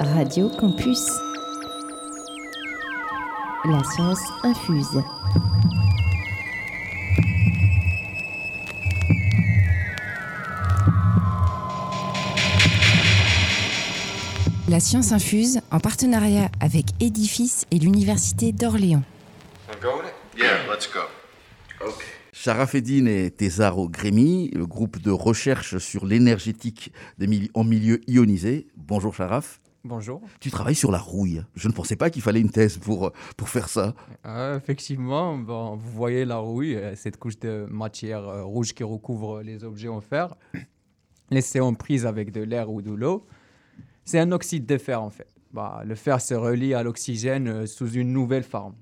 Radio Campus. La science infuse. La science infuse en partenariat avec Edifice et l'Université d'Orléans. Yeah, let's go. Et Tesaro Grémy, le groupe de recherche sur l'énergétique en milieu ionisé. Bonjour Sharaf. Bonjour. Tu travailles sur la rouille. Je ne pensais pas qu'il fallait une thèse pour, pour faire ça. Euh, effectivement, bon, vous voyez la rouille, euh, cette couche de matière euh, rouge qui recouvre les objets en fer, laissée en prise avec de l'air ou de l'eau. C'est un oxyde de fer en fait. Bah, le fer se relie à l'oxygène euh, sous une nouvelle forme.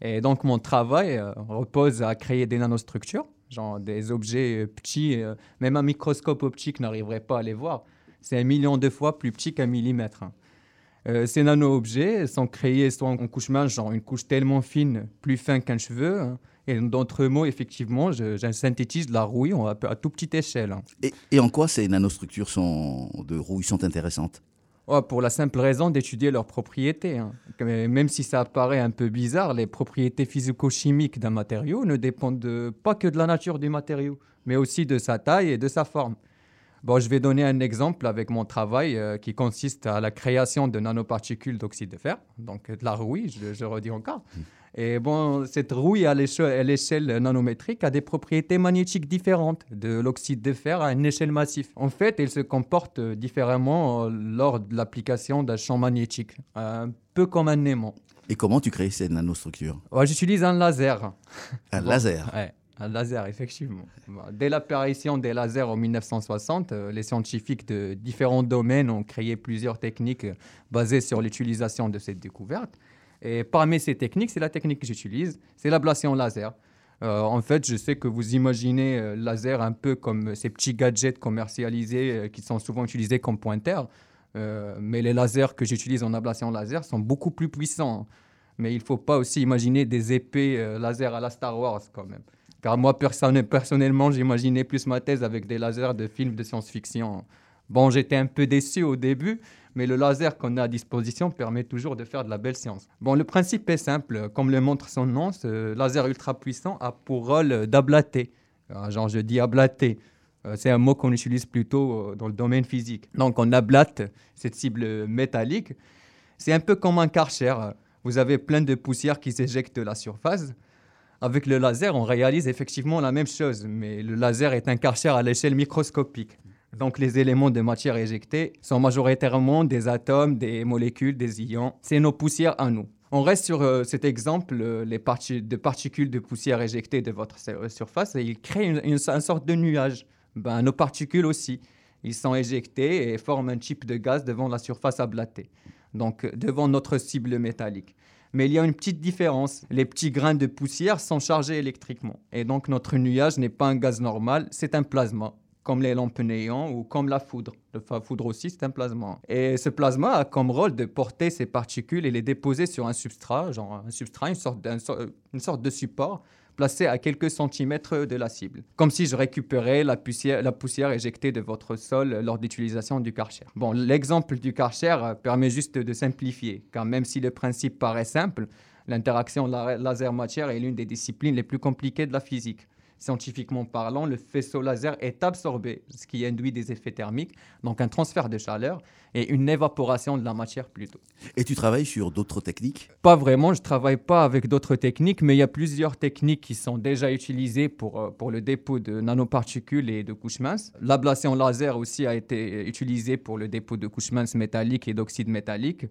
Et donc mon travail euh, repose à créer des nanostructures, genre des objets euh, petits, euh, même un microscope optique n'arriverait pas à les voir. C'est un million de fois plus petit qu'un millimètre. Euh, ces nano-objets sont créés soit en couche mince, genre une couche tellement fine, plus fin qu'un cheveu. hein. Et d'autres mots, effectivement, je, je synthétise de la rouille va- à toute petite échelle. hein. Et, et en quoi ces nanostructures sont, de rouille sont intéressantes? Ouais, pour la simple raison d'étudier leurs propriétés. hein. Même si ça paraît un peu bizarre, les propriétés physico-chimiques d'un matériau ne dépendent de- pas que de la nature du matériau, mais aussi de sa taille et de sa forme. Bon, je vais donner un exemple avec mon travail euh, qui consiste à la création de nanoparticules d'oxyde de fer, donc de la rouille, je, je redis encore. Et bon, cette rouille à l'éche- à l'échelle nanométrique a des propriétés magnétiques différentes de l'oxyde de fer à une échelle massive. En fait, elle se comporte euh, différemment euh, lors de l'application d'un champ magnétique, un peu comme un aimant. Et comment tu crées ces nanostructures? Ouais, J'utilise un laser. Un Bon. laser. Ouais, un laser, effectivement. Dès l'apparition des lasers en 1960, euh, les scientifiques de différents domaines ont créé plusieurs techniques basées sur l'utilisation de cette découverte. Et parmi ces techniques, c'est la technique que j'utilise, c'est l'ablation laser. Euh, en fait, je sais que vous imaginez euh, laser un peu comme ces petits gadgets commercialisés qui sont souvent utilisés comme pointeurs. Mais les lasers que j'utilise en ablation laser sont beaucoup plus puissants. Mais il ne faut pas aussi imaginer des épées laser à la Star Wars quand même. Car moi, personne- personnellement, j'imaginais plus ma thèse avec des lasers de films de science-fiction. Bon, j'étais un peu déçu au début, mais le laser qu'on a à disposition permet toujours de faire de la belle science. Bon, le principe est simple. Comme le montre son nom, ce laser ultra puissant a pour rôle d'ablater. Ah, Genre, je dis ablater. Euh, C'est un mot qu'on utilise plutôt euh, dans le domaine physique. Donc, on ablate cette cible métallique. C'est un peu comme un karcher. Vous avez plein de poussière qui s'éjecte de la surface. Avec le laser, on réalise effectivement la même chose, mais le laser est un karcher à l'échelle microscopique. Donc les éléments de matière éjectés sont majoritairement des atomes, des molécules, des ions. C'est nos poussières à nous. On reste sur euh, cet exemple, euh, les de particules de poussière éjectées de votre sur- surface, et ils créent une, sorte de nuage. Ben, nos particules aussi. Ils sont éjectés et forment un type de gaz devant la surface ablatée, donc euh, devant notre cible métallique. Mais il y a une petite différence. Les petits grains de poussière sont chargés électriquement. Et donc notre nuage n'est pas un gaz normal, c'est un plasma, comme les lampes néons ou comme la foudre. La foudre aussi, c'est un plasma. Et ce plasma a comme rôle de porter ces particules et les déposer sur un substrat, genre un substrat, une sorte, une sorte de support placé à quelques centimètres de la cible. Comme si je récupérais la poussière, la poussière éjectée de votre sol lors d'utilisation du Karcher. Bon, l'exemple du Karcher euh, permet juste de simplifier, car même si le principe paraît simple, l'interaction la- laser-matière est l'une des disciplines les plus compliquées de la physique. Scientifiquement parlant, le faisceau laser est absorbé, ce qui induit des effets thermiques, donc un transfert de chaleur et une évaporation de la matière plutôt. Et tu travailles sur d'autres techniques? Pas vraiment, je travaille pas avec d'autres techniques, mais il y a plusieurs techniques qui sont déjà utilisées pour, euh, pour le dépôt de nanoparticules et de couches minces. L'ablation laser aussi a été utilisée pour le dépôt de couches minces métalliques et d'oxyde métallique,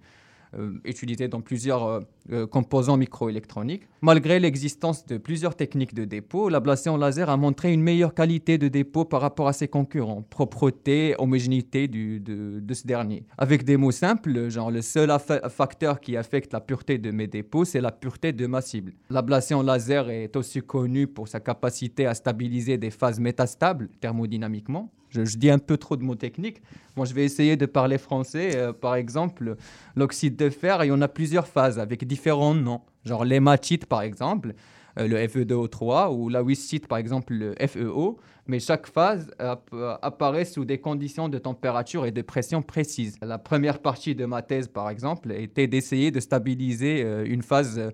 euh, utilisée dans plusieurs euh, euh, composants microélectroniques. Malgré l'existence de plusieurs techniques de dépôt, l'ablation laser a montré une meilleure qualité de dépôt par rapport à ses concurrents, propreté, homogénéité du- de, ce dernier. Avec des mots simples, genre le seul facteur qui affecte la pureté de mes dépôts, c'est la pureté de ma cible. L'ablation laser est aussi connue pour sa capacité à stabiliser des phases métastables thermodynamiquement. Je, dis un peu trop de mots techniques. Bon, je vais essayer de parler français. Euh, par exemple, l'oxyde de fer, il y en a plusieurs phases avec différents noms. Genre l'hématite, par exemple. euh, le FE2O3, ou il cite par exemple le FEO, mais chaque phase apparaît sous des conditions de température et de pression précises. La première partie de ma thèse, par exemple, était d'essayer de stabiliser euh, une phase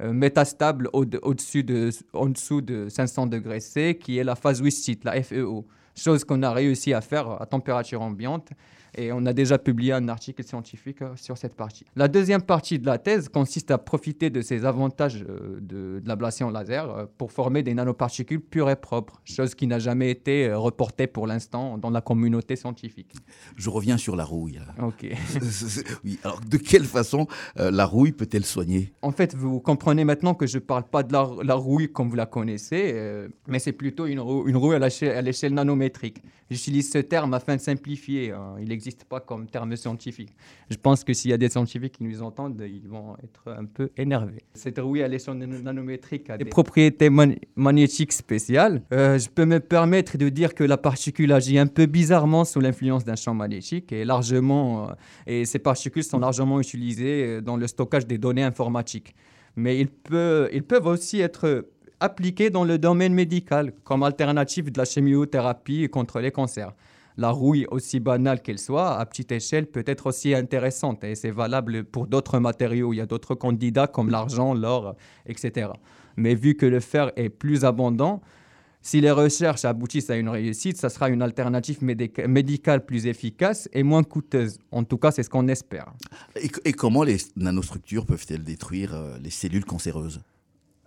métastable au-dessus de, en dessous de 500 degrés C, qui est la phase Wissit, la FEO. Chose qu'on a réussi à faire à température ambiante et on a déjà publié un article scientifique euh, sur cette partie. La deuxième partie de la thèse consiste à profiter de ces avantages euh, de, l'ablation laser euh, pour former des nanoparticules pures et propres, chose qui n'a jamais été reportée pour l'instant dans la communauté scientifique. Je reviens sur la rouille. Ok. oui, alors de quelle façon la rouille peut-elle soigner? En fait, vous comprenez maintenant que je ne parle pas de la, rouille comme vous la connaissez, mais c'est plutôt une, une rouille à l'échelle nanométrique. J'utilise ce terme afin de simplifier. Hein. Il n'existe pas comme terme scientifique. Je pense que s'il y a des scientifiques qui nous entendent, ils vont être un peu énervés. Cette rouille à l'échelle nanométrique a des propriétés magnétiques spéciales. Euh, je peux me permettre de dire que la particule agit un peu bizarrement sous l'influence d'un champ magnétique et largement, euh, et ces particules sont largement utilisées euh, dans le stockage des données informatiques. Mais ils, peuvent, ils peuvent aussi être appliquée dans le domaine médical comme alternative de la chimiothérapie contre les cancers. La rouille, aussi banale qu'elle soit, à petite échelle, peut être aussi intéressante et c'est valable pour d'autres matériaux. Il y a d'autres candidats comme l'argent, l'or, etc. Mais vu que le fer est plus abondant, si les recherches aboutissent à une réussite, ça sera une alternative médicale plus efficace et moins coûteuse. En tout cas, c'est ce qu'on espère. Et, comment les nanostructures peuvent-elles détruire euh, les cellules cancéreuses?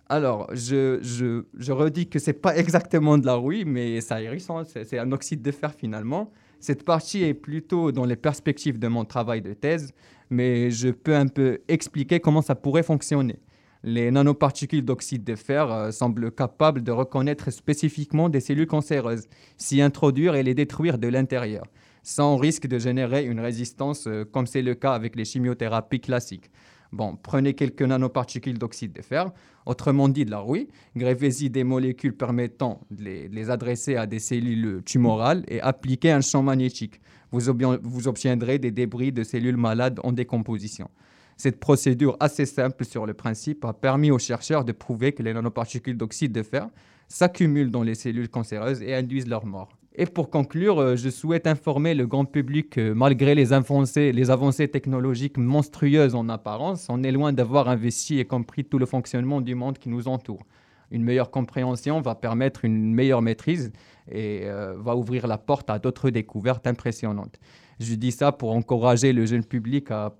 Alors, je, redis que ce n'est pas exactement de la rouille, mais ça hérissant, c'est un oxyde de fer finalement. Cette partie est plutôt dans les perspectives de mon travail de thèse, mais je peux un peu expliquer comment ça pourrait fonctionner. Les nanoparticules d'oxyde de fer euh, semblent capables de reconnaître spécifiquement des cellules cancéreuses, s'y introduire et les détruire de l'intérieur, sans risque de générer une résistance euh, comme c'est le cas avec les chimiothérapies classiques. Bon, prenez quelques nanoparticules d'oxyde de fer, autrement dit de la rouille, greffez-y des molécules permettant de les, adresser à des cellules tumorales et appliquez un champ magnétique. Vous, vous obtiendrez des débris de cellules malades en décomposition. Cette procédure assez simple sur le principe a permis aux chercheurs de prouver que les nanoparticules d'oxyde de fer s'accumulent dans les cellules cancéreuses et induisent leur mort. Et pour conclure, euh, je souhaite informer le grand public que malgré les avancées, technologiques monstrueuses en apparence, on est loin d'avoir investi et compris tout le fonctionnement du monde qui nous entoure. Une meilleure compréhension va permettre une meilleure maîtrise et euh, va ouvrir la porte à d'autres découvertes impressionnantes. Je dis ça pour encourager le jeune public à,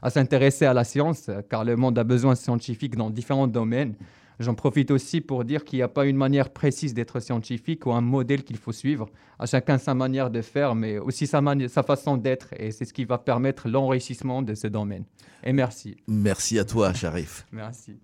à s'intéresser à la science, car le monde a besoin de scientifiques dans différents domaines. J'en profite aussi pour dire qu'il n'y a pas une manière précise d'être scientifique ou un modèle qu'il faut suivre. À chacun sa manière de faire, mais aussi sa, sa façon d'être. Et c'est ce qui va permettre l'enrichissement de ce domaine. Et merci. Merci à toi, Sharif. merci.